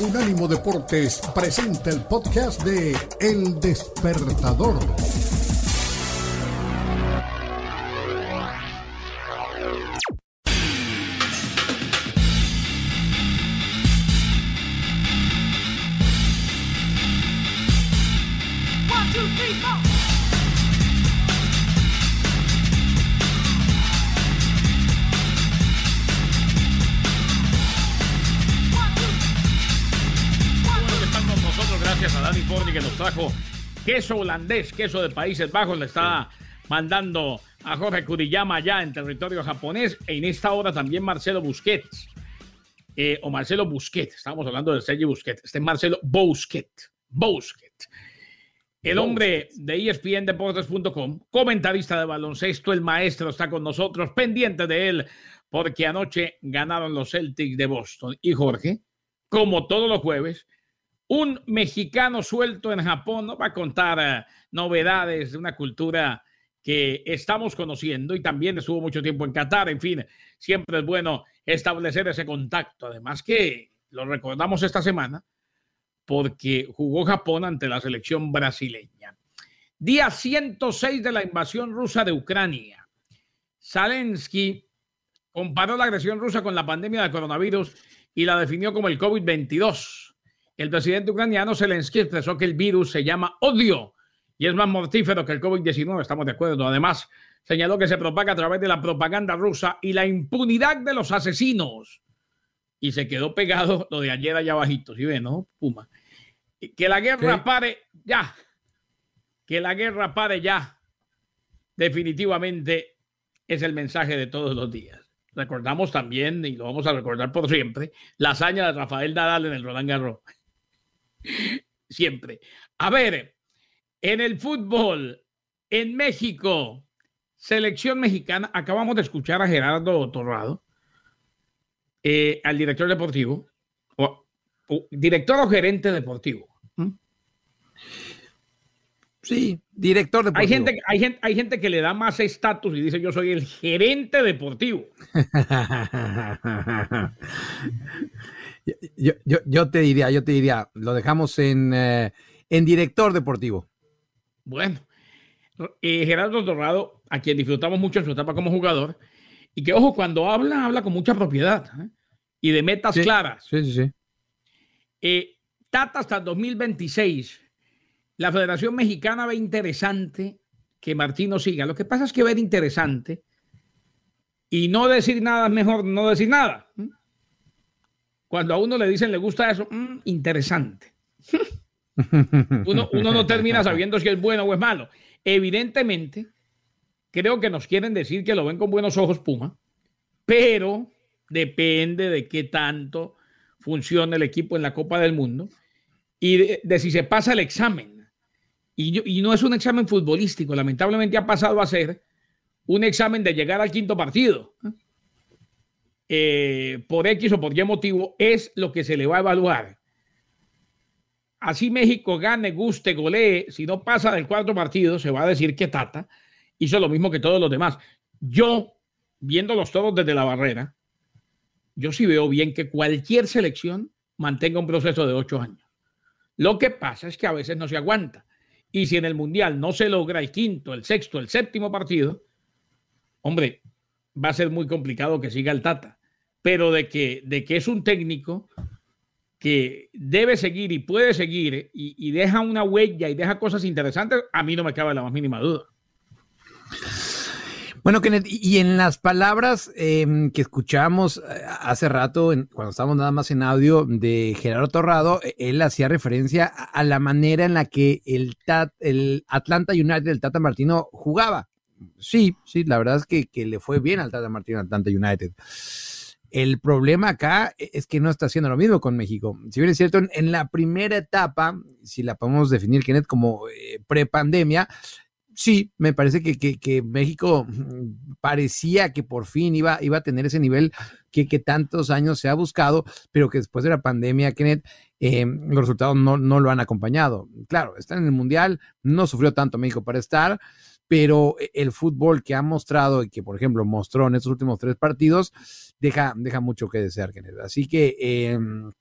Unánimo Deportes presenta el podcast de El Despertador. Queso holandés, queso de Países Bajos, le está mandando a Jorge Kuriyama allá en territorio japonés. E en esta hora también Marcelo Busquets. Eh, o Marcelo Busquets, estamos hablando de Sergio Busquets. Este es Marcelo Busquets. Busquets. El hombre de ESPNDeportes.com, comentarista de baloncesto, el maestro está con nosotros, pendiente de él, porque anoche ganaron los Celtics de Boston. Y Jorge, como todos los jueves, un mexicano suelto en Japón nos va a contar eh, novedades de una cultura que estamos conociendo y también estuvo mucho tiempo en Qatar. En fin, siempre es bueno establecer ese contacto. Además que lo recordamos esta semana porque jugó Japón ante la selección brasileña. Día 106 de la invasión rusa de Ucrania. Zelensky comparó la agresión rusa con la pandemia del coronavirus y la definió como el COVID-22 el presidente ucraniano Zelensky expresó que el virus se llama odio y es más mortífero que el COVID-19, estamos de acuerdo. Además, señaló que se propaga a través de la propaganda rusa y la impunidad de los asesinos. Y se quedó pegado lo de ayer allá abajito, ¿sí ve, no? Puma. Que la guerra pare ya. Que la guerra pare ya. Definitivamente es el mensaje de todos los días. Recordamos también, y lo vamos a recordar por siempre, la hazaña de Rafael Nadal en el Roland Garros. Siempre. A ver, en el fútbol, en México, selección mexicana, acabamos de escuchar a Gerardo Torrado, eh, al director deportivo, o, director o gerente deportivo. Sí, director deportivo. Hay gente, hay, gente, hay gente que le da más estatus y dice yo soy el gerente deportivo. Yo, yo, yo, te diría, yo te diría, lo dejamos en, eh, en director deportivo. Bueno, eh, Gerardo Dorado, a quien disfrutamos mucho en su etapa como jugador, y que, ojo, cuando habla, habla con mucha propiedad ¿eh? y de metas claras. Sí, sí, sí. Tata hasta el 2026. La Federación Mexicana ve interesante que Martino siga. Lo que pasa es que ver interesante y no decir nada es mejor no decir nada. Cuando a uno le dicen le gusta eso, mm, interesante. uno, no termina sabiendo si es bueno o es malo. Evidentemente, creo que nos quieren decir que lo ven con buenos ojos Puma, pero depende de qué tanto funciona el equipo en la Copa del Mundo y de, si se pasa el examen. Y, y, no es un examen futbolístico, lamentablemente ha pasado a ser un examen de llegar al quinto partido. Eh, por X o por Y motivo, es lo que se le va a evaluar. Así México gane, guste, golee, si no pasa del cuarto partido, se va a decir que Tata hizo lo mismo que todos los demás. Yo, viéndolos todos desde la barrera, yo sí veo bien que cualquier selección mantenga un proceso de ocho años. Lo que pasa es que a veces no se aguanta. Y si en el Mundial no se logra el quinto, el sexto, el séptimo partido, hombre, va a ser muy complicado que siga el Tata pero de que, de que es un técnico que debe seguir y puede seguir y, deja una huella y deja cosas interesantes, a mí no me cabe la más mínima duda. Bueno, Kenneth, y en las palabras em, que escuchamos eh, hace rato, cuando estábamos nada más en audio de Gerardo Torrado, e, él hacía referencia a, la manera en la que el, el Atlanta United, el Tata Martino, jugaba. Sí, sí, la verdad es que, que le fue bien al Tata Martino, Atlanta United. El problema acá e, es que no está haciendo lo mismo con México. Si bien es cierto, en, la primera etapa, si la podemos definir, Kenneth, como eh, prepandemia, sí, me parece que, México mm, parecía que por fin iba, iba a tener ese nivel que, tantos años se ha buscado, pero que después de la pandemia, Kenneth, eh, los resultados no, no lo han acompañado. Claro, está en el Mundial, no sufrió tanto México para estar, pero e, el fútbol que ha mostrado y que, por ejemplo, mostró en estos últimos tres partidos, deja, deja mucho que desear, Kenneth. Así que em,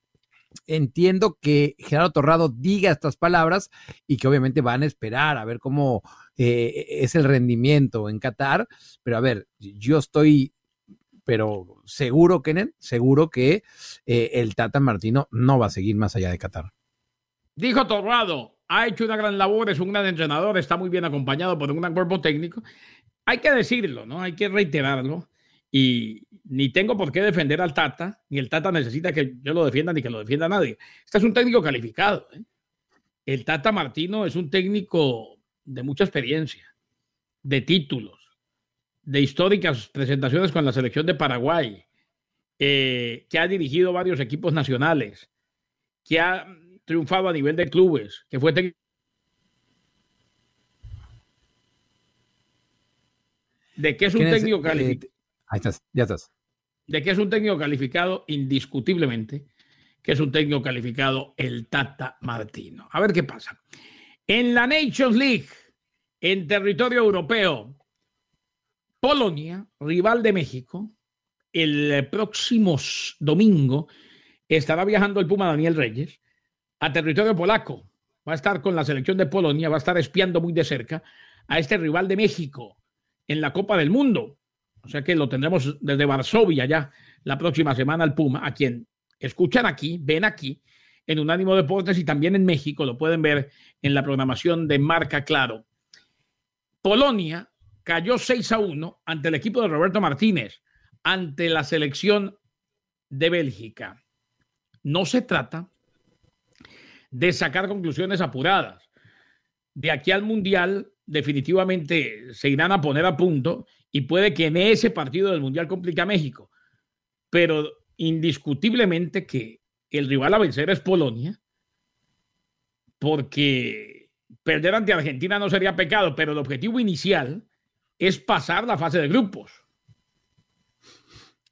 entiendo que Gerardo Torrado diga estas palabras y que obviamente van a esperar a ver cómo eh, es el rendimiento en Qatar, pero a ver, yo estoy pero seguro, Kenen, seguro que eh, el Tata Martino no va a seguir más allá de Qatar. Dijo Torrado, ha hecho una gran labor, es un gran entrenador, está muy bien acompañado por un gran cuerpo técnico. Hay que decirlo, ¿no? Hay que reiterarlo. Y ni tengo por qué defender al Tata, ni el Tata necesita que yo lo defienda ni que lo defienda nadie. Este es un técnico calificado. ¿eh? El Tata Martino es un técnico de mucha experiencia, de títulos, de históricas presentaciones con la selección de Paraguay, eh, que ha dirigido varios equipos nacionales, que ha triunfado a nivel de clubes, que fue técnico. De que es un técnico eh, calificado. ahí estás, ya estás. De que es un técnico calificado indiscutiblemente, que es un técnico calificado el Tata Martino. A ver qué pasa. En la Nations League, en territorio europeo, Polonia, rival de México, el próximo domingo estará viajando el Puma Daniel Reyes a territorio polaco. Va a estar con la selección de Polonia, va a estar espiando muy de cerca a este rival de México en la Copa del Mundo. O sea que lo tendremos desde Varsovia ya la próxima semana al Puma, a quien escuchan aquí, ven aquí en Unánimo Deportes y también en México, lo pueden ver en la programación de Marca Claro. Polonia cayó 6 a 1 ante el equipo de Roberto Martínez, ante la selección de Bélgica. No se trata de sacar conclusiones apuradas. De aquí al Mundial definitivamente se irán a poner a punto y puede que en ese partido del Mundial complique a México. Pero indiscutiblemente que el rival a vencer es Polonia, porque perder ante Argentina no sería pecado, pero el objetivo inicial es pasar la fase de grupos.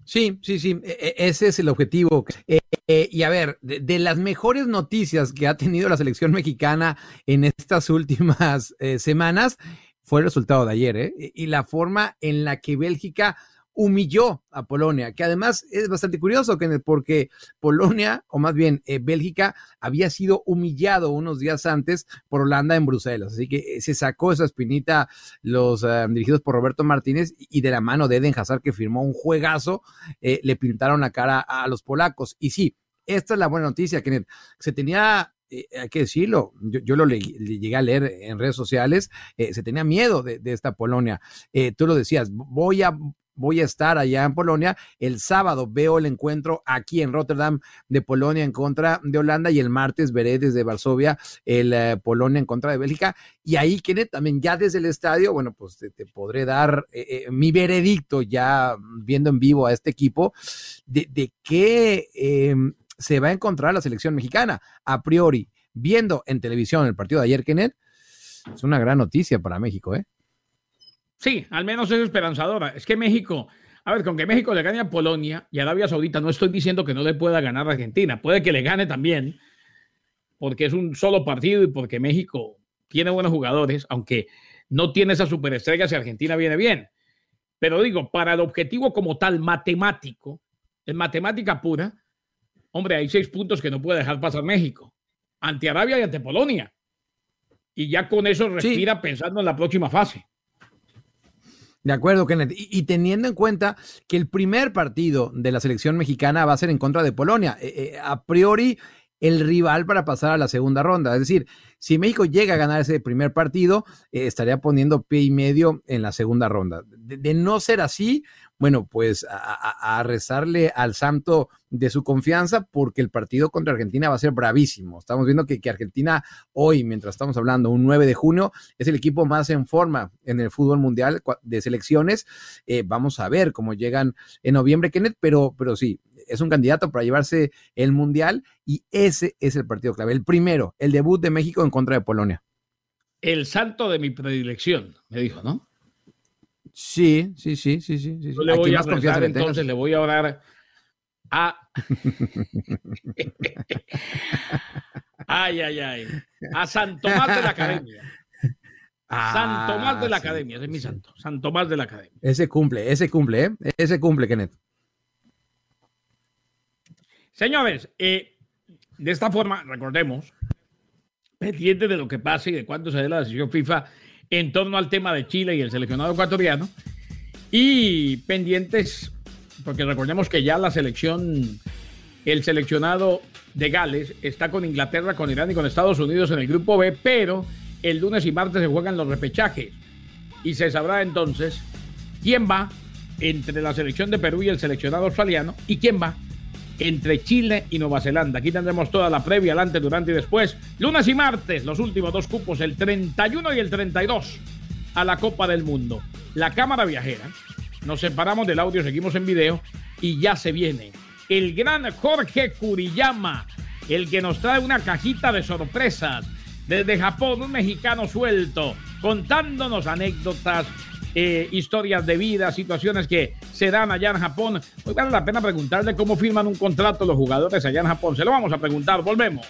Sí, sí, sí, e, e, ese es el objetivo. Eh, eh, y a ver, de, las mejores noticias que ha tenido la selección mexicana en estas últimas eh, semanas fue el resultado de ayer, ¿eh? Y la forma en la que Bélgica humilló a Polonia, que además es bastante curioso, porque Polonia, o más bien eh, Bélgica, había sido humillado unos días antes por Holanda en Bruselas. Así que eh, se sacó esa espinita los eh, dirigidos por Roberto Martínez y de la mano de Eden Hazard, que firmó un juegazo, le pintaron la cara a los polacos. Y sí, esta es la buena noticia, que se tenía hay que decirlo, yo, lo llegué a leer en redes sociales, se tenía miedo de, esta Polonia. tú lo decías, voy a voy a estar allá en Polonia. El sábado veo el encuentro aquí en Rotterdam de Polonia en contra de Holanda y el martes veré desde Varsovia el eh, Polonia en contra de Bélgica. Y ahí, Kenneth, también ya desde el estadio, bueno, pues te, podré dar eh, eh, mi veredicto ya viendo en vivo a este equipo de, de qué em, se va a encontrar la selección mexicana. A priori, viendo en televisión el partido de ayer, Kenneth, es una gran noticia para México, ¿eh? Sí, al menos es esperanzadora. Es que México, a ver, con que México le gane a Polonia y Arabia Saudita, no estoy diciendo que no le pueda ganar a Argentina. Puede que le gane también, porque es un solo partido y porque México tiene buenos jugadores, aunque no tiene esa superestrella si Argentina viene bien. Pero digo, para el objetivo como tal, matemático, en matemática pura, hombre, hay seis puntos que no puede dejar pasar México, ante Arabia y ante Polonia. Y ya con eso respira pensando en la próxima fase. De acuerdo, Kenneth. Y, teniendo en cuenta que el primer partido de la selección mexicana va a ser en contra de Polonia, eh, eh, a priori el rival para pasar a la segunda ronda. Es decir, si México llega a ganar ese primer partido, eh, estaría poniendo pie y medio en la segunda ronda. de, no ser así, bueno, pues a, rezarle al santo de su confianza porque el partido contra Argentina va a ser bravísimo. Estamos viendo que, Argentina hoy, mientras estamos hablando, un 9 de junio, es el equipo más en forma en el fútbol mundial de selecciones. Eh, vamos a ver cómo llegan en noviembre, Kenneth, pero, pero sí, es un candidato para llevarse el mundial y ese es el partido clave. El primero, el debut de México en contra de Polonia. El santo de mi predilección, me dijo, ¿no? Sí, sí, sí, sí, sí. sí. Yo le voy a rezar, entonces le voy a orar a. ay, ay, ay. A San Tomás de la Academia. San Tomás de la ah, Academia, ese es mi santo. San Tomás de la Academia. Ese cumple, ese cumple, ¿eh? Ese cumple, Kenneth. Señores, eh, de esta forma, recordemos, pendiente de lo que pase y de cuándo se dé la decisión FIFA en torno al tema de Chile y el seleccionado ecuatoriano. Y pendientes, porque recordemos que ya la selección, el seleccionado de Gales está con Inglaterra, con Irán y con Estados Unidos en el grupo B, pero el lunes y martes se juegan los repechajes y se sabrá entonces quién va entre la selección de Perú y el seleccionado australiano y quién va entre Chile y Nueva Zelanda. Aquí tendremos toda la previa, adelante, durante y después. Lunes y martes, los últimos dos cupos, el 31 y el 32 a la Copa del Mundo. La cámara viajera, nos separamos del audio, seguimos en video y ya se viene el gran Jorge Kuriyama, el que nos trae una cajita de sorpresas desde Japón, un mexicano suelto, contándonos anécdotas, eh, historias de vida, situaciones que se dan allá en Japón. Hoy vale la pena preguntarle cómo firman un contrato los jugadores allá en Japón. Se lo vamos a preguntar, volvemos.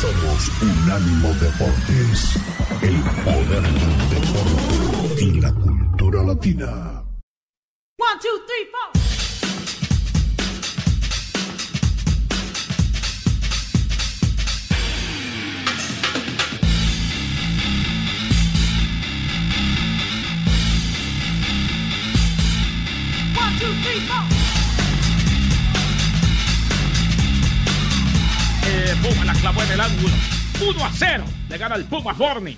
Somos Unánimo Deportes, el poder del deporte y la cultura latina. One, two, three, four. Eh, Puma la clavó en el ángulo. 1 a 0. Le gana el Puma Forni.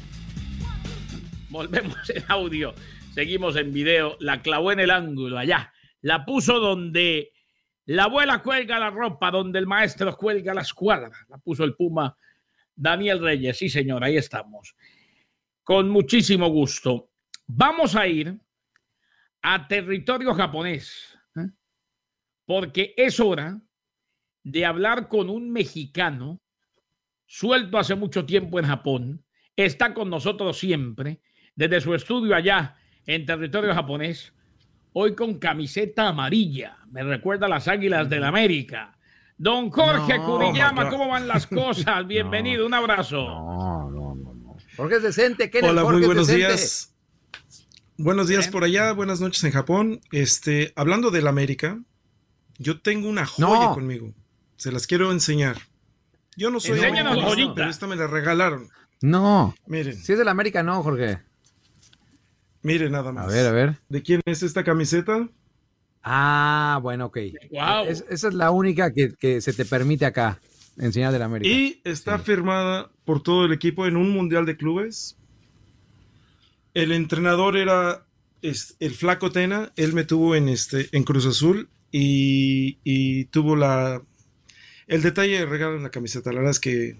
Volvemos en audio. Seguimos en video. La clavó en el ángulo allá. La puso donde la abuela cuelga la ropa, donde el maestro cuelga la escuadra. La puso el Puma Daniel Reyes. Sí, señor, ahí estamos. Con muchísimo gusto. Vamos a ir a territorio japonés. Porque es hora de hablar con un mexicano suelto hace mucho tiempo en Japón, está con nosotros siempre, desde su estudio allá en territorio japonés, hoy con camiseta amarilla, me recuerda a las Águilas del América. Don Jorge No. ¿cómo van las cosas? Bienvenido, un abrazo. No, no, no, no. Jorge es decente, Kenneth, Hola, Jorge muy buenos decente. días. Buenos días Bien. por allá, buenas noches en Japón. Este, hablando del América, yo tengo una joya No. conmigo. Se las quiero enseñar. Yo no soy americanista, pero esta me la regalaron. No, Miren, si es del América, no, Jorge. miren nada A más. ver, a ver. ¿De quién es esta camiseta? Ah, bueno, ok. Guau. Es- esa es la única que, que se te permite acá, enseñar del América. Y está Sí. firmada por todo el equipo en un mundial de clubes. El entrenador era es- el Flaco Tena. Él me tuvo en este en Cruz Azul y, y tuvo la el detalle de regalar la camiseta. La verdad es que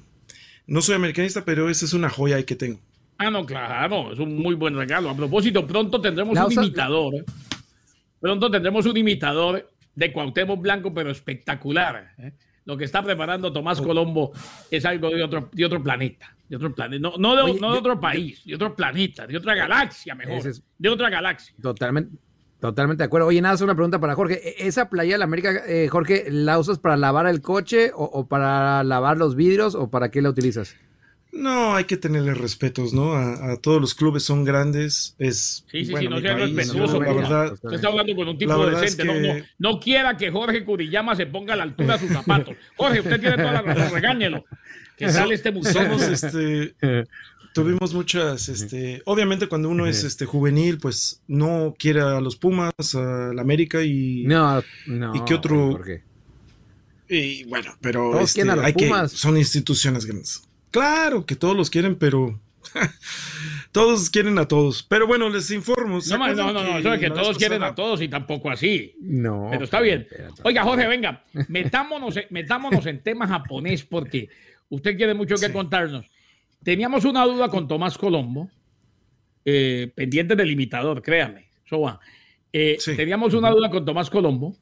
no soy americanista, pero esa es una joya que tengo. Ah, no, claro, es un muy buen regalo. A propósito, pronto tendremos La un usa- imitador. ¿eh? Pronto tendremos un imitador de Cuauhtémoc Blanco, pero espectacular. ¿eh? Lo que está preparando Oh. Tomás Colombo es algo de otro, de otro planeta. De otro planeta. No, no de, Oye, no de yo- otro país, de otro planeta, de otra galaxia mejor. Es- De otra galaxia. Totalmente, totalmente de acuerdo. Oye, nada, es una pregunta para Jorge. ¿E- ¿Esa playa del América, eh, Jorge, la usas para lavar el coche o, o para lavar los vidrios o para qué la utilizas? No, hay que tenerle respetos, ¿no? A, a todos los clubes son grandes. Es Sí, sí, bueno, sí, no sea respetuoso, la verdad. Usted está hablando con un tipo La es decente. No, no, no quiera que Jorge Curiyama se ponga a la altura de sus zapatos. Jorge, usted tiene toda la razón, regáñelo. Que sale este somos este tuvimos muchas este obviamente cuando uno es este juvenil pues no quiere a los Pumas a la América y, No, no. ¿Y qué otro? Jorge. y bueno pero Todos este, quieren a los hay que Pumas. son instituciones grandes claro que todos los quieren pero todos quieren a todos pero bueno les informo ¿se No, no, no, no, eso de que todos quieren a todos y tampoco así. No. Pero está bien. Oiga, Jorge, venga, metámonos, metámonos en tema japonés porque usted tiene mucho que Sí. contarnos. Teníamos una duda con Tomás Colombo, eh, pendiente del imitador, créame. eso va. Eh, Sí. Teníamos una duda con Tomás Colombo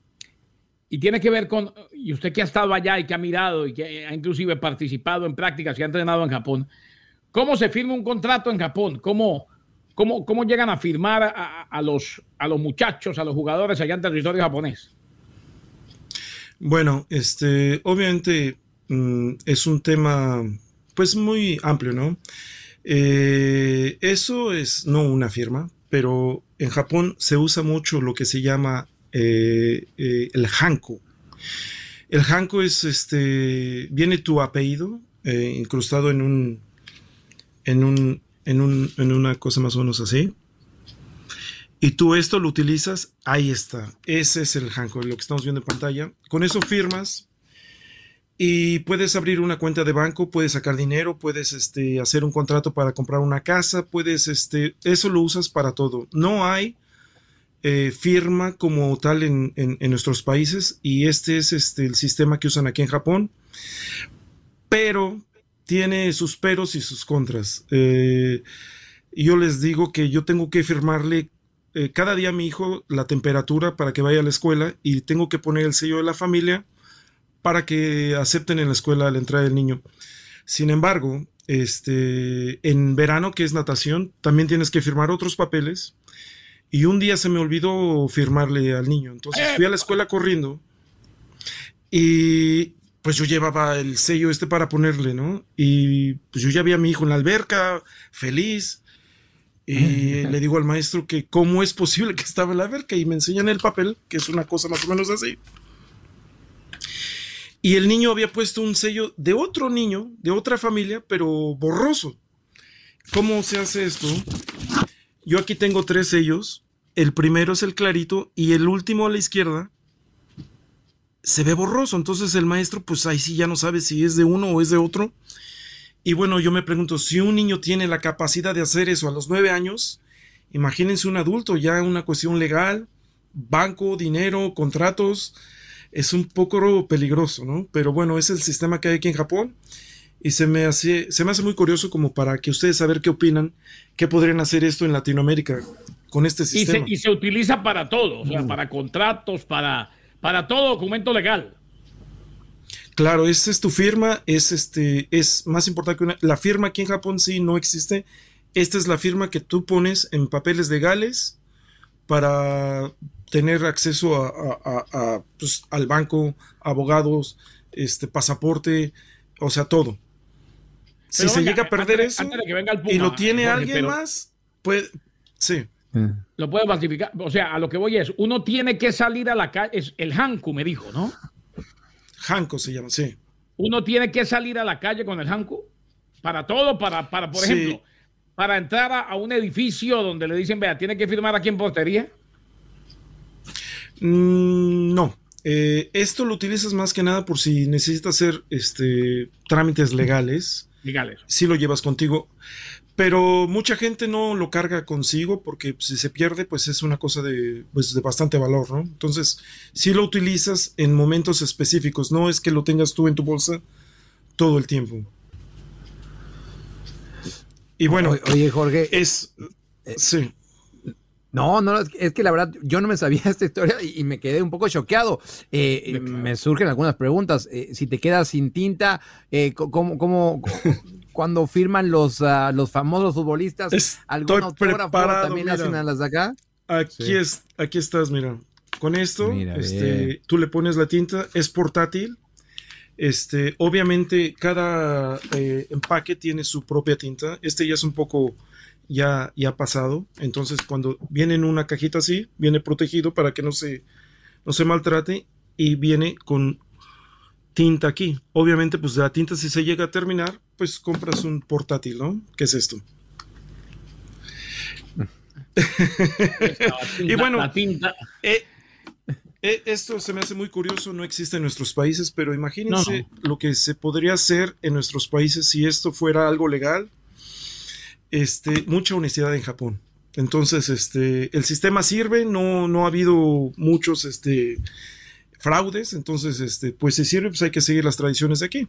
y tiene que ver con, y usted que ha estado allá y que ha mirado y que ha inclusive participado en prácticas y ha entrenado en Japón, ¿cómo se firma un contrato en Japón? ¿Cómo, cómo, cómo llegan a firmar a, a- a los, a los muchachos, a los jugadores allá en territorio japonés? Bueno, este, obviamente mm, es un tema, pues muy amplio, ¿no? Eh, eso es no una firma, pero en Japón se usa mucho lo que se llama eh, eh, el hanko. El hanko es este, viene tu apellido incrustado en un, en un, en un, en una cosa más o menos así. Y tú esto lo utilizas, ahí está. Ese es el hanko, lo que estamos viendo en pantalla. Con eso firmas y puedes abrir una cuenta de banco, puedes sacar dinero, puedes este, hacer un contrato para comprar una casa, puedes, este, eso lo usas para todo. No hay eh, firma como tal en, en- nuestros países y este es este, el sistema que usan aquí en Japón, pero tiene sus peros y sus contras. Eh, yo les digo que yo tengo que firmarle eh, cada día a mi hijo la temperatura para que vaya a la escuela y tengo que poner el sello de la familia para que acepten en la escuela la entrada del niño. Sin embargo, este, en verano, que es natación, también tienes que firmar otros papeles. Y un día se me olvidó firmarle al niño. Entonces fui a la escuela corriendo y pues yo llevaba el sello este para ponerle, ¿no? Y pues yo ya vi a mi hijo en la alberca, feliz. Y le digo al maestro que cómo es posible que estaba en la alberca y me enseñan el papel, que es una cosa más o menos así. Y el niño había puesto un sello de otro niño, de otra familia, pero borroso. ¿Cómo se hace esto? Yo aquí tengo tres sellos. El primero es el clarito y el último a la izquierda se ve borroso. Entonces el maestro, pues ahí sí ya no sabe si es de uno o es de otro. Y bueno, yo me pregunto, si un niño tiene la capacidad de hacer eso a los nueve años, imagínense un adulto, ya una cuestión legal, banco, dinero, contratos, es un poco peligroso, ¿no? Pero bueno, es el sistema que hay aquí en Japón y se me hace, se me hace muy curioso como para que ustedes saber qué opinan, qué podrían hacer esto en Latinoamérica con este Y se, sistema. y se utiliza para todo, o sea, Mm. para contratos, para, para todo documento legal. Claro, esa es tu firma, es este, es más importante que una, la firma aquí en Japón sí no existe. Esta es la firma que tú pones en papeles legales para tener acceso a, a- a- a, pues, al banco, abogados, este pasaporte, o sea, todo. Si Pero se oiga, llega a perder antes- eso antes de que venga el Puma, y lo tiene Jorge, alguien pero- más, pues sí. Lo puede falsificar. O sea, a lo que voy es, uno tiene que salir a la calle, es el Hanku me dijo, ¿no? Hanko se llama, sí. Uno tiene que salir a la calle con el Hanku para todo, para, para por Sí. ejemplo, para entrar a, a un edificio donde le dicen, vea, tiene que firmar aquí en portería. Mm, no. Eh, esto lo utilizas más que nada por si necesitas hacer este, trámites legales. Dígale. Si lo llevas contigo. Pero mucha gente no lo carga consigo porque si se pierde, pues es una cosa de, pues, de bastante valor, ¿no? Entonces, si lo utilizas en momentos específicos, no es que lo tengas tú en tu bolsa todo el tiempo. Y bueno, O- Oye, Jorge, es... Sí. No, no, es que- la verdad yo no me sabía esta historia y, y me quedé un poco choqueado. Eh, eh, Me surgen algunas preguntas. Eh, si te quedas sin tinta, eh, ¿cómo, cómo, cuando firman los, ah, los famosos futbolistas, algún autógrafo también mira. hacen a las de acá? Aquí, Sí. es, aquí estás, mira. Con esto, Mira, este, tú le pones la tinta, es portátil. Este, obviamente, cada empaque tiene su propia tinta. Este ya es un poco ya, ya pasado. Entonces, cuando viene en una cajita así, viene protegido para que no se, no se maltrate y viene con tinta aquí. Obviamente, pues la tinta si se llega a terminar, pues compras un portátil, ¿no? ¿Qué es esto? Y bueno, la tinta. Eh, eh, esto se me hace muy curioso, no existe en nuestros países, pero imagínense lo que se podría hacer en nuestros países si esto fuera algo legal. Este, mucha honestidad en Japón. Entonces, este, el sistema sirve, no, ha habido muchos, este, fraudes, entonces, este, pues si sirve, pues hay que seguir las tradiciones de aquí.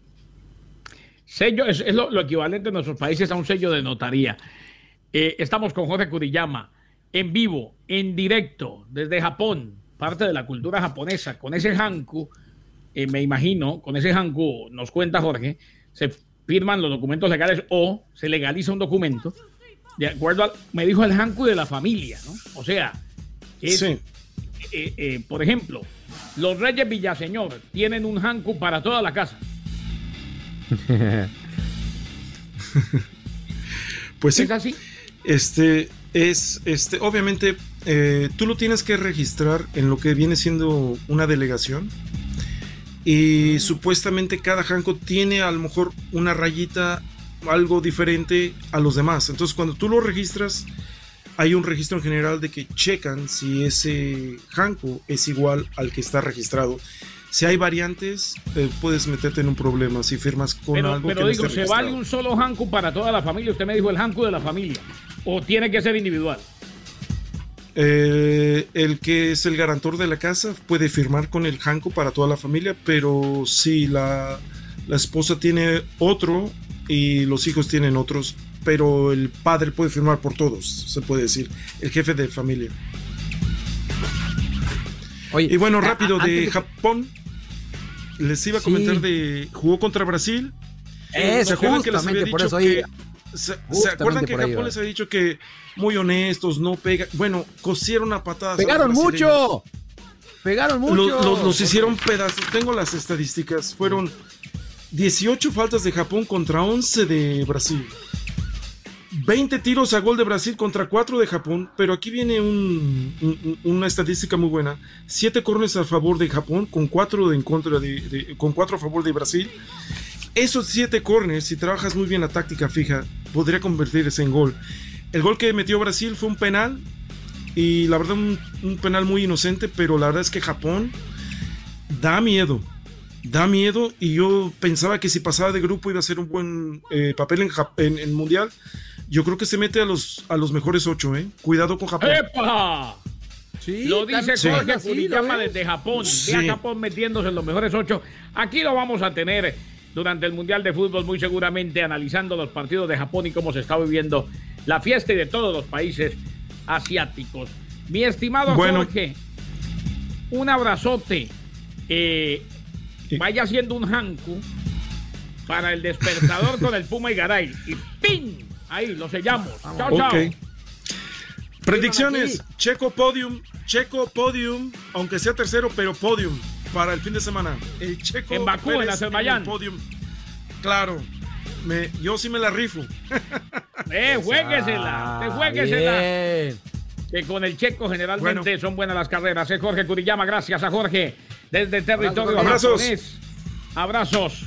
Sello es, lo equivalente en nuestros países a un sello de notaría. Eh, estamos con Jorge Kuriyama en vivo, en directo, desde Japón, parte de la cultura japonesa. Con ese hanku, eh, me imagino, con ese hanku, nos cuenta Jorge, se firman los documentos legales o se legaliza un documento de acuerdo al, me dijo el hanku de la familia, ¿no? O sea, es, Sí, eh, eh, por ejemplo, los Reyes Villaseñor tienen un hanku para toda la casa. Pues sí. ¿Es así? Este es, este, obviamente, eh, tú lo tienes que registrar en lo que viene siendo una delegación. Y supuestamente cada Hanko tiene a lo mejor una rayita algo diferente a los demás. Entonces, cuando tú lo registras, hay un registro en general de que checan si ese Hanko es igual al que está registrado. Si hay variantes, eh, puedes meterte en un problema si firmas con Pero, algo pero que no digo, esté ¿se vale registrado. un solo Hanku para toda la familia? Usted me dijo el Hanku de la familia. ¿O tiene que ser individual? Eh, el que es el garantor de la casa puede firmar con el Hanko para toda la familia, pero si la, la esposa tiene otro y los hijos tienen otros, pero el padre puede firmar por todos, se puede decir, el jefe de familia. Oye, Y bueno, rápido, de que- Japón, les iba a Sí. comentar de, jugó contra Brasil. Es ¿Se acuerdan que les justamente había por dicho eso, oye, que- ¿Se, acuerdan que Japón les había dicho que muy honestos, no pega? Bueno, cosieron a patadas. pegaron mucho. Pegaron mucho. Los, los- los hicieron pedazos. Tengo las estadísticas. Fueron 18 faltas de Japón contra 11 de Brasil. 20 tiros a gol de Brasil contra 4 de Japón. Pero aquí viene un- un- una estadística muy buena. 7 corners a favor de Japón con 4 en contra de, de- con 4 a favor de Brasil. Esos 7 corners, si trabajas muy bien la táctica fija, podría convertirse en gol. El gol que metió Brasil fue un penal y la verdad, un, un penal muy inocente, pero la verdad es que Japón da miedo. Da miedo y yo pensaba que si pasaba de grupo iba a ser un buen eh, papel en, Jap- en, en Mundial. Yo creo que se mete a los, a los mejores ocho, ¿eh? Cuidado con Japón. ¡Epa! Sí, Lo dice Jorge ¿lo ves? desde Japón. Sí. Ve a Japón metiéndose en los mejores ocho. Aquí lo vamos a tener durante el Mundial de Fútbol, muy seguramente analizando los partidos de Japón y cómo se está viviendo la fiesta y de todos los países asiáticos. Mi estimado Bueno. Jorge, un abrazote. Eh, vaya haciendo un hanku para el despertador con el Puma y Garay. Y ¡ping! Ahí lo sellamos. Chao, chao. Ok. Predicciones. Checo podium, Checo podium, aunque sea tercero, pero podium para el fin de semana. El Checo En Bakú, en Pérez Azerbaiyán. el podium. Claro, me, yo sí me la rifo. Eh, juéguesela. Te Ah, juéguesela. bien. que con el checo generalmente Bueno. son buenas las carreras. Es Jorge Curiyama, gracias a Jorge desde territorio Abrazos. japonés. Abrazos.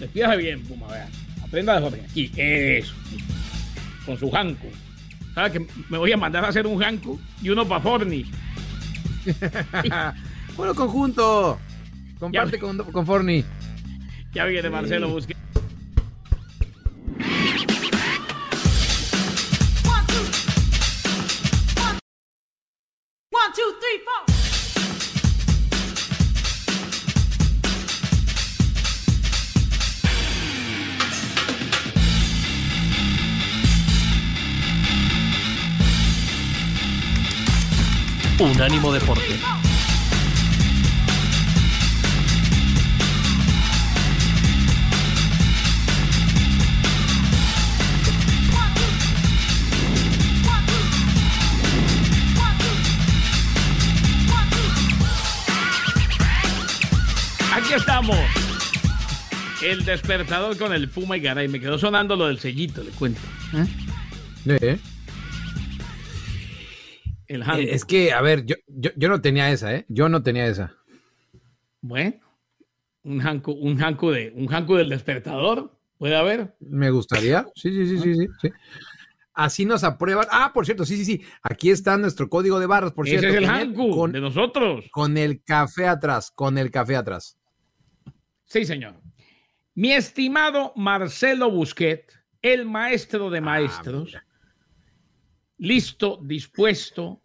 Despídase bien, Puma, vea. Aprenda de Jorge. Aquí, eso. Con su hanku. ¿Sabes que me voy a mandar a hacer un hanku y uno para Forni? bueno, conjunto. Comparte con, con Forni. Ya viene Marcelo Busquets. One, two. One, one, two, three, four. Unánimo Deporte. El despertador con el Puma y Garay. Me quedó sonando lo del sellito, le cuento. Eh, El hanku. es que, a ver, yo, yo, yo no tenía esa, ¿eh? Yo no tenía esa. Bueno, un hanku, un hanku de, un hanku del despertador, puede haber. Me gustaría. Sí, sí, sí, sí, sí, sí. Así nos aprueban. Ah, por cierto, sí, sí, sí. Aquí está nuestro código de barras, por Ese cierto. es el hanku de nosotros. con el café atrás, con el café atrás. Sí, señor. Mi estimado Marcelo Busquet, el maestro de maestros, mira. listo, dispuesto,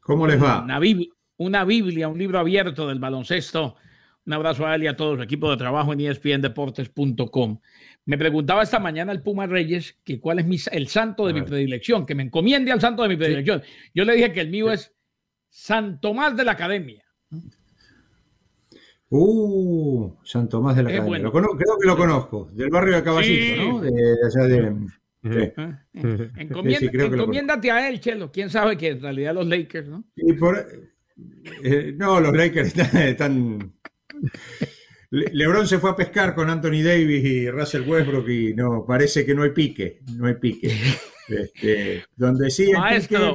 ¿Cómo les va? una, bib- una Biblia, un libro abierto del baloncesto. Un abrazo a él y a todo su equipo de trabajo en espndeportes.com. Me preguntaba esta mañana el Puma Reyes que cuál es mi, el santo de mi predilección, que me encomiende al santo de mi predilección. Yo le dije que el mío es San Tomás de la Academia. Uh, San Tomás de la Es Academia. bueno. Creo que lo conozco, del barrio de Caballito, Sí. ¿no? De, de allá de... sí. ¿eh? Encomienda- Sí, encomiéndate a él, Chelo. Quién sabe que en realidad los Lakers, ¿no? Y por, eh, no, los Lakers están, están- Le- LeBron se fue a pescar con Anthony Davis y Russell Westbrook y no, parece que no hay pique, no hay pique. Este, donde sí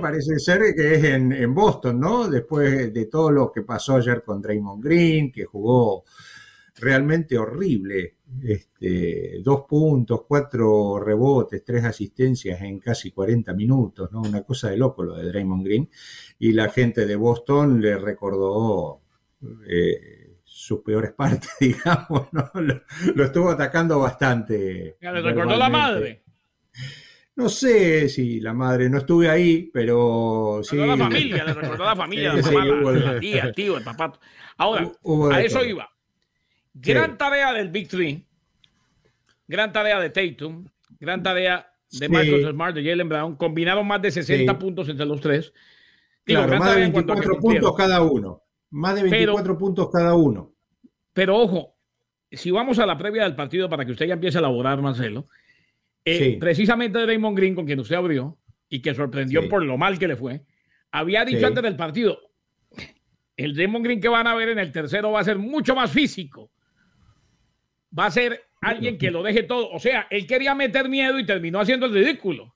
parece ser que es en, en Boston, ¿no? Después de todo lo que pasó ayer con Draymond Green, que jugó realmente horrible. Este, dos puntos, cuatro rebotes, tres asistencias en casi 40 minutos, ¿no? Una cosa de loco lo de Draymond Green. Y la gente de Boston le recordó eh, sus peores partes, digamos, ¿no? Lo, lo estuvo atacando bastante. Ya le recordó la madre. No sé si la madre, no estuve ahí, pero sí. Recordó la familia, le recordó la familia, Sí, la sí, la- tía, el tío, el papá. Ahora, Hubo a eso todo. iba. Gran Sí. tarea del Big Three, gran tarea de Tatum, gran tarea de. Marcus Smart, de Jalen Brown, combinaron más de 60 Sí. puntos entre los tres. Digo, Claro, más de tarea en cuanto a que 24 cumplieron. puntos cada uno. Más de 24 puntos cada uno. Pero ojo, si vamos a la previa del partido para que usted ya empiece a elaborar, Marcelo, eh, Sí. precisamente Raymond Green, con quien usted abrió y que sorprendió Sí. por lo mal que le fue, había dicho Sí. antes del partido, el Raymond Green que van a ver en el tercero va a ser mucho más físico. Va a ser alguien que lo deje todo. O sea, él quería meter miedo y terminó haciendo el ridículo.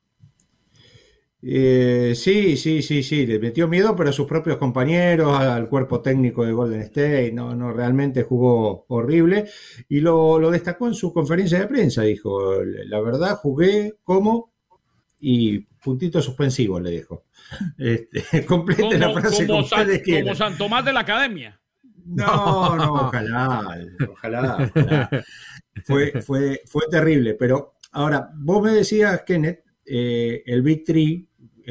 Eh, sí, sí, sí, sí, le metió miedo, pero a sus propios compañeros, al cuerpo técnico de Golden State, no, no, realmente jugó horrible y lo, lo destacó en su conferencia de prensa, dijo, la verdad jugué como y puntito suspensivo le dijo. Este, complete la frase como San, como San Tomás de la Academia. No, no, ojalá, ojalá, ojalá. Fue, fue, fue terrible, pero ahora, vos me decías, Kenneth, eh, el Big Three,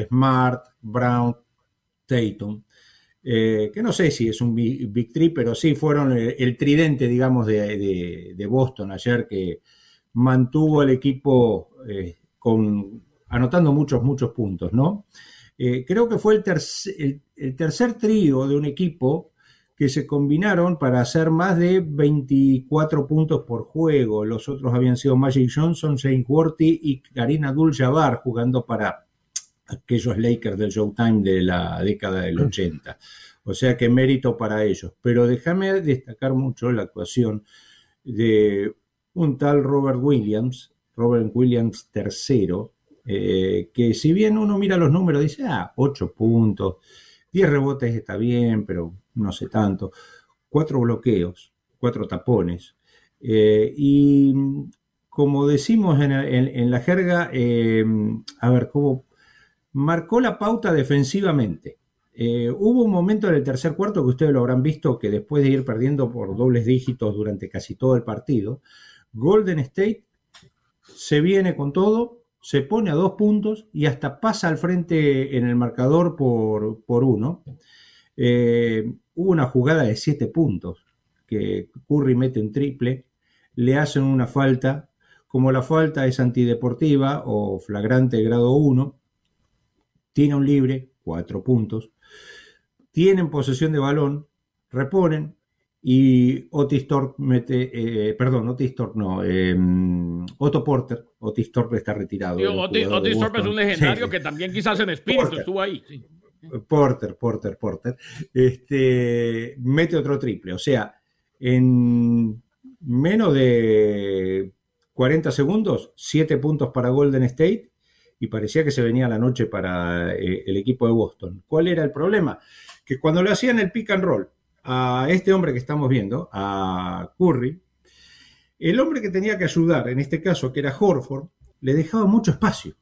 Smart, Brown, Tatum, eh, que no sé si es un Big, Three, pero sí fueron el, tridente, digamos, de, Boston ayer, que mantuvo el equipo eh, con, anotando muchos, muchos puntos, ¿no? Eh, creo que fue el, terc- el- el tercer trío de un equipo que se combinaron para hacer más de 24 puntos por juego. Los otros habían sido Magic Johnson, James Worthy y Karina Abdul-Jabbar jugando para aquellos Lakers del Showtime de la década del 80. O sea que mérito para ellos. Pero déjame destacar mucho la actuación de un tal Robert Williams, Robert Williams III, eh, que si bien uno mira los números dice, ah, 8 puntos, 10 rebotes está bien, pero no sé tanto. Cuatro bloqueos, cuatro tapones. Eh, y como decimos en, en- en la jerga, eh, a ver, ¿cómo? Marcó la pauta defensivamente. Eh, hubo un momento en el tercer cuarto que ustedes lo habrán visto que después de ir perdiendo por dobles dígitos durante casi todo el partido, Golden State se viene con todo, se pone a dos puntos y hasta pasa al frente en el marcador por, por uno. Eh, hubo una jugada de siete puntos que Curry mete un triple, le hacen una falta, como la falta es antideportiva o flagrante grado 1, tiene un libre, cuatro puntos, tienen posesión de balón, reponen y Otis Thorpe mete, eh, perdón, Otis Thorpe no, eh, Otto Porter, Otis Thorpe está retirado. Tío, Otis, Otis Thorpe es un legendario Sí, que también quizás en espíritu Porter. estuvo ahí. sí. Porter, Porter, Porter, este, mete otro triple. O sea, en menos de 40 segundos, 7 puntos para Golden State y parecía que se venía la noche para eh, el equipo de Boston. ¿Cuál era el problema? Que cuando le hacían el pick and roll a este hombre que estamos viendo, a Curry, el hombre que tenía que ayudar, en este caso que era Horford, le dejaba mucho espacio.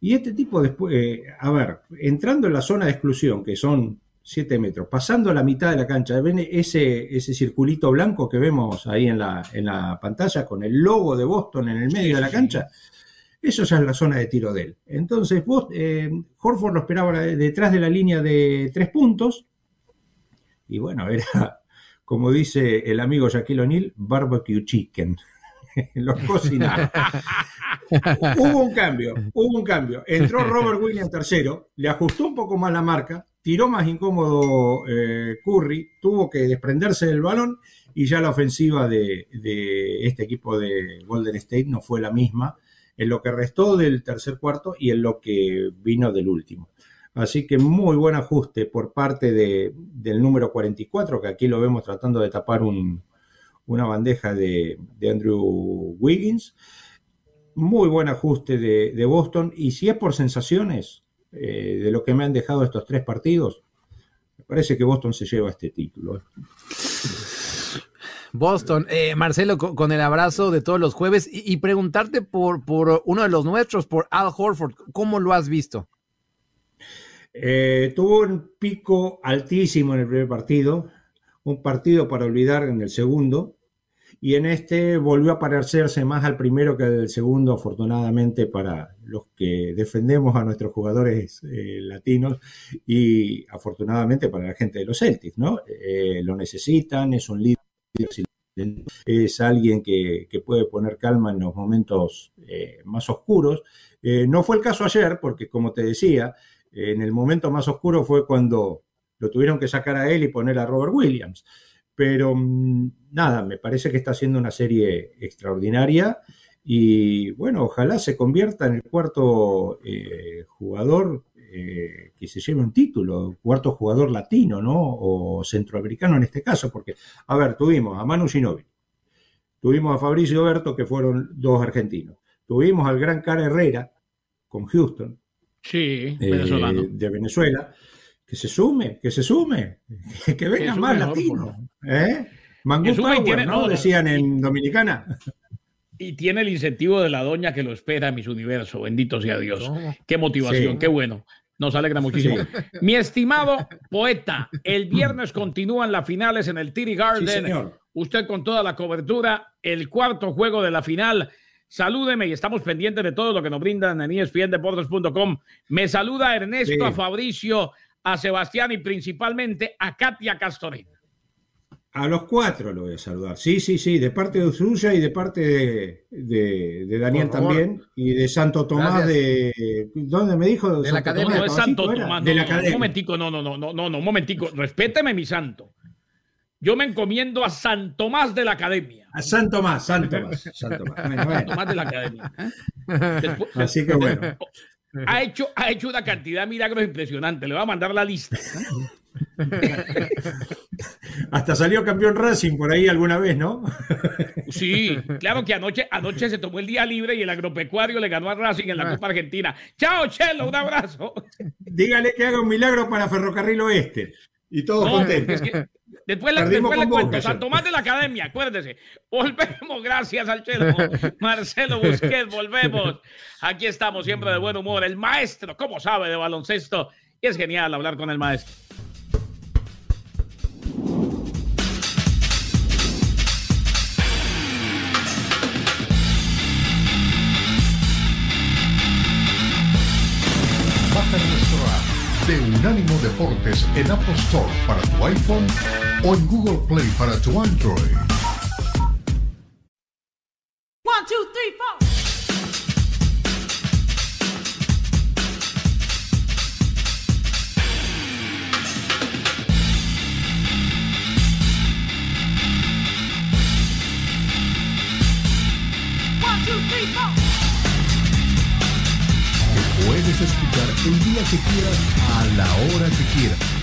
Y este tipo después, eh, a ver, entrando en la zona de exclusión, que son 7 metros, pasando la mitad de la cancha, ven ese, ese circulito blanco que vemos ahí en la, en la pantalla con el logo de Boston en el medio de la cancha, eso ya es la zona de tiro de él. Entonces, vos, eh, Horford lo esperaba detrás de la línea de tres puntos, y bueno, era, como dice el amigo Shaquille O'Neal, barbecue chicken. Los cocinaron. hubo un cambio, hubo un cambio. Entró Robert Williams tercero, le ajustó un poco más la marca, tiró más incómodo eh, Curry, tuvo que desprenderse del balón y ya la ofensiva de, de este equipo de Golden State no fue la misma en lo que restó del tercer cuarto y en lo que vino del último. Así que muy buen ajuste por parte de, del número 44, que aquí lo vemos tratando de tapar un, una bandeja de, de Andrew Wiggins. Muy buen ajuste de, de Boston. Y si es por sensaciones eh, de lo que me han dejado estos tres partidos, me parece que Boston se lleva este título. Boston. Eh, Marcelo, con, el abrazo de todos los jueves y, y preguntarte por, por uno de los nuestros, por Al Horford, ¿cómo lo has visto? Eh, tuvo un pico altísimo en el primer partido, un partido para olvidar en el segundo, y en este volvió a parecerse más al primero que al segundo, afortunadamente para los que defendemos a nuestros jugadores eh, latinos y afortunadamente para la gente de los Celtics, ¿no? Eh, lo necesitan, es un líder, es alguien que, que puede poner calma en los momentos eh, más oscuros. Eh, no fue el caso ayer, porque como te decía, en el momento más oscuro fue cuando lo tuvieron que sacar a él y poner a Robert Williams. Pero mm, nada, me parece que está haciendo una serie extraordinaria y bueno, ojalá se convierta en el cuarto eh, jugador eh, que se lleve un título, cuarto jugador latino, ¿no? O centroamericano en este caso, porque, a ver, tuvimos a Manu Ginóbili, tuvimos a Fabricio Berto, que fueron dos argentinos, tuvimos al gran Cara Herrera con Houston, Sí, eh, de Venezuela, que se sume, que se sume, que vengan sume más latinos. ¿eh? Mangú Que Power, tiene- ¿no? Decían en Dominicana. Y tiene el incentivo de la doña que lo espera mis universo. Bendito sea Dios. Qué motivación, Sí. qué bueno. Nos alegra muchísimo. Mi estimado poeta, el viernes continúan las finales en el Tiri Sí, Garden. señor. Usted con toda la cobertura, el cuarto juego de la final. Salúdeme y estamos pendientes de todo lo que nos brindan en espndeportes.com. Me saluda Ernesto, Sí. a Fabricio, a Sebastián y principalmente a Katia Castorena. A los cuatro lo voy a saludar. Sí, sí, sí, de parte de suya y de parte de, de- de Daniel también. Y de Santo Tomás Gracias. de. ¿Dónde me dijo? De la Santo Academia. No, no es Santo? Tomás. De No, la no, un Academia. momentico, no, no, no, no, no, no, un momentico. Respéteme, mi santo. Yo me encomiendo a San Tomás de la Academia. A San Tomás, San Tomás. San Tomás. Bueno, bueno. Tomás de la Academia. Después- Así que bueno. ha, hecho, ha hecho una cantidad de milagros impresionantes. Le voy a mandar la lista. Hasta salió campeón Racing por ahí alguna vez, ¿no? Sí, claro que anoche, anoche se tomó el día libre y el agropecuario le ganó a Racing en la Copa Argentina. Chao, Chelo, un abrazo. Dígale que haga un milagro para Ferrocarril Oeste. Y todos No, contentos. es que después después le cuento. Boca, San. Tomás de la Academia, acuérdese. Volvemos, gracias al Chelo. Marcelo Busquets, volvemos. Aquí estamos siempre de buen humor. El maestro, ¿cómo sabe de baloncesto? Y es genial hablar con el maestro. Deportes en Apple Store para tu iPhone o en Google Play para tu Android. One, two, three, four. Escuchar el día que quieras a la hora que quieras.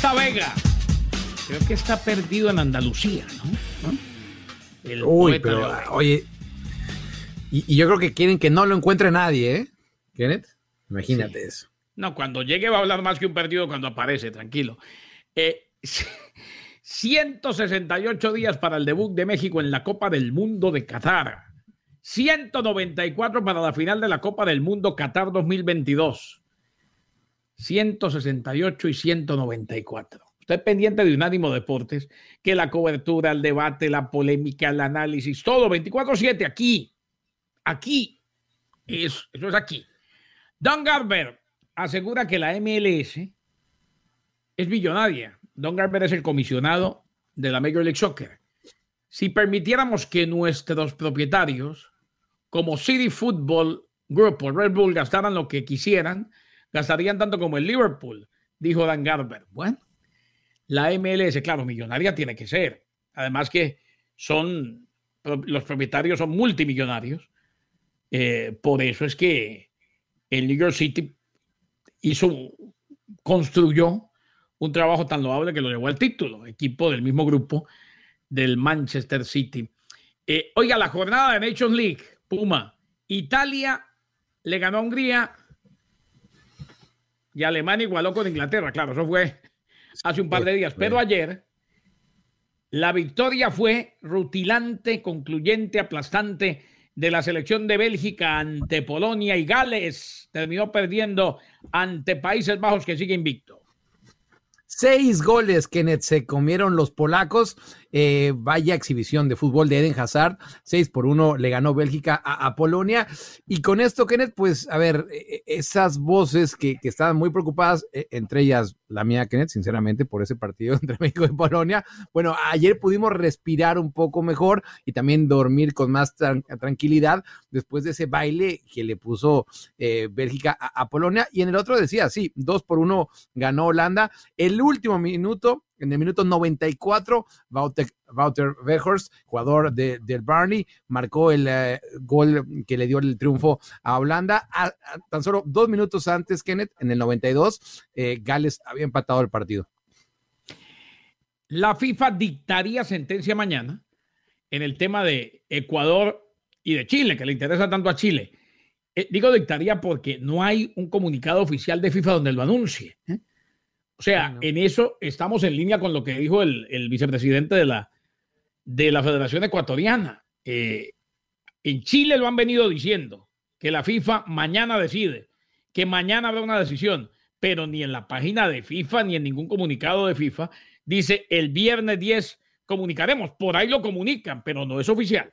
¿Dónde está Vega? Creo que está perdido en Andalucía, ¿no? ¿No? El Uy, pero, oye, y, y yo creo que quieren que no lo encuentre nadie, ¿eh? Kenneth, imagínate eso. No, cuando llegue va a hablar más que un perdido cuando aparece, tranquilo. Eh, 168 días para el debut de México en la Copa del Mundo de Qatar. 194 para la final de la Copa del Mundo Qatar 2022. 168 y 194. Usted pendiente de Unánimo Deportes, que la cobertura, el debate, la polémica, el análisis, todo 24-7 aquí. Aquí. Eso, eso es aquí. Don Garber asegura que la MLS es millonaria. Don Garber es el comisionado de la Major League Soccer. Si permitiéramos que nuestros propietarios como City Football Group o Red Bull gastaran lo que quisieran, gastarían tanto como el Liverpool, dijo Dan Garber. Bueno, la MLS, claro, millonaria tiene que ser. Además que son, los propietarios son multimillonarios. Eh, por eso es que el New York City hizo, construyó un trabajo tan loable que lo llevó al título, equipo del mismo grupo del Manchester City. Eh, oiga, la jornada de Nations League, Puma, Italia le ganó a Hungría y Alemania igualó con Inglaterra. Claro, eso fue hace un par de días. Pero ayer la victoria fue rutilante, concluyente, aplastante de la selección de Bélgica ante Polonia y Gales. Terminó perdiendo ante Países Bajos que sigue invicto. Seis goles, Kenneth, se comieron los polacos. Eh, vaya exhibición de fútbol de Eden Hazard. Seis por uno le ganó Bélgica a, Polonia. Y con esto, Kenneth, pues, a ver, e, esas voces que, estaban muy preocupadas, e, entre ellas la mía, Kenneth, sinceramente, por ese partido entre México y Polonia. Bueno, ayer pudimos respirar un poco mejor y también dormir con más tran tranquilidad después de ese baile que le puso eh, Bélgica a, a, Polonia. Y en el otro decía, sí, dos por uno ganó Holanda. El último minuto, en el minuto 94, Wouter, Wouter Weghorst, jugador de, del Barney, marcó el uh, gol que le dio el triunfo a Holanda. A, a, tan solo dos minutos antes, Kenneth, en el 92, eh, Gales había empatado el partido. La FIFA dictaría sentencia mañana en el tema de Ecuador y de Chile, que le interesa tanto a Chile. Eh, digo dictaría porque no hay un comunicado oficial de FIFA donde lo anuncie. ¿eh? O sea, en eso estamos en línea con lo que dijo el, el vicepresidente de la, de la Federación Ecuatoriana. Eh, en Chile lo han venido diciendo, que la FIFA mañana decide, que mañana habrá una decisión, pero ni en la página de FIFA ni en ningún comunicado de FIFA dice el viernes 10 comunicaremos. Por ahí lo comunican, pero no es oficial.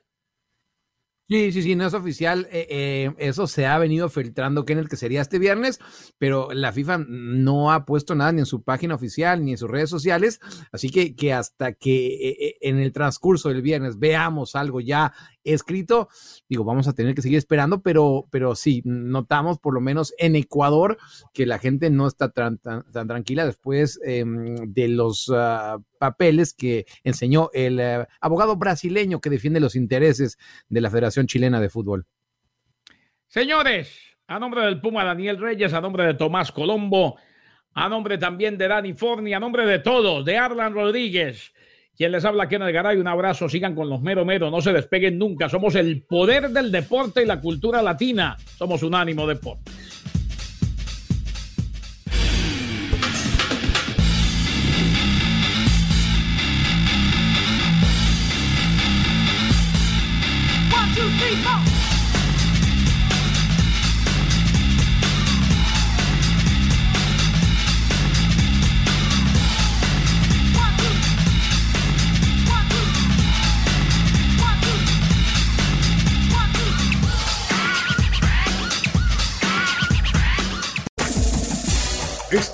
Sí, sí, sí, no es oficial. Eh, eh, eso se ha venido filtrando, Kenneth, que sería este viernes, pero la FIFA no ha puesto nada ni en su página oficial ni en sus redes sociales. Así que, que hasta que eh, en el transcurso del viernes veamos algo ya escrito, digo, vamos a tener que seguir esperando, pero, pero sí, notamos por lo menos en Ecuador que la gente no está tan, tranquila después eh, de los uh, papeles que enseñó el uh, abogado brasileño que defiende los intereses de la Federación Chilena de Fútbol. Señores, a nombre del Puma Daniel Reyes, a nombre de Tomás Colombo, a nombre también de Dani Forni, a nombre de todos, de Arlan Rodríguez, quien les habla, Kenneth Garay, un abrazo, sigan con los mero mero, no se despeguen nunca, somos el poder del deporte y la cultura latina, somos Unánimo Deportes. One,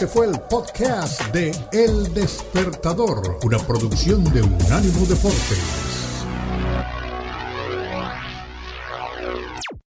Este fue el podcast de El Despertador, una producción de Unánimo Deportes.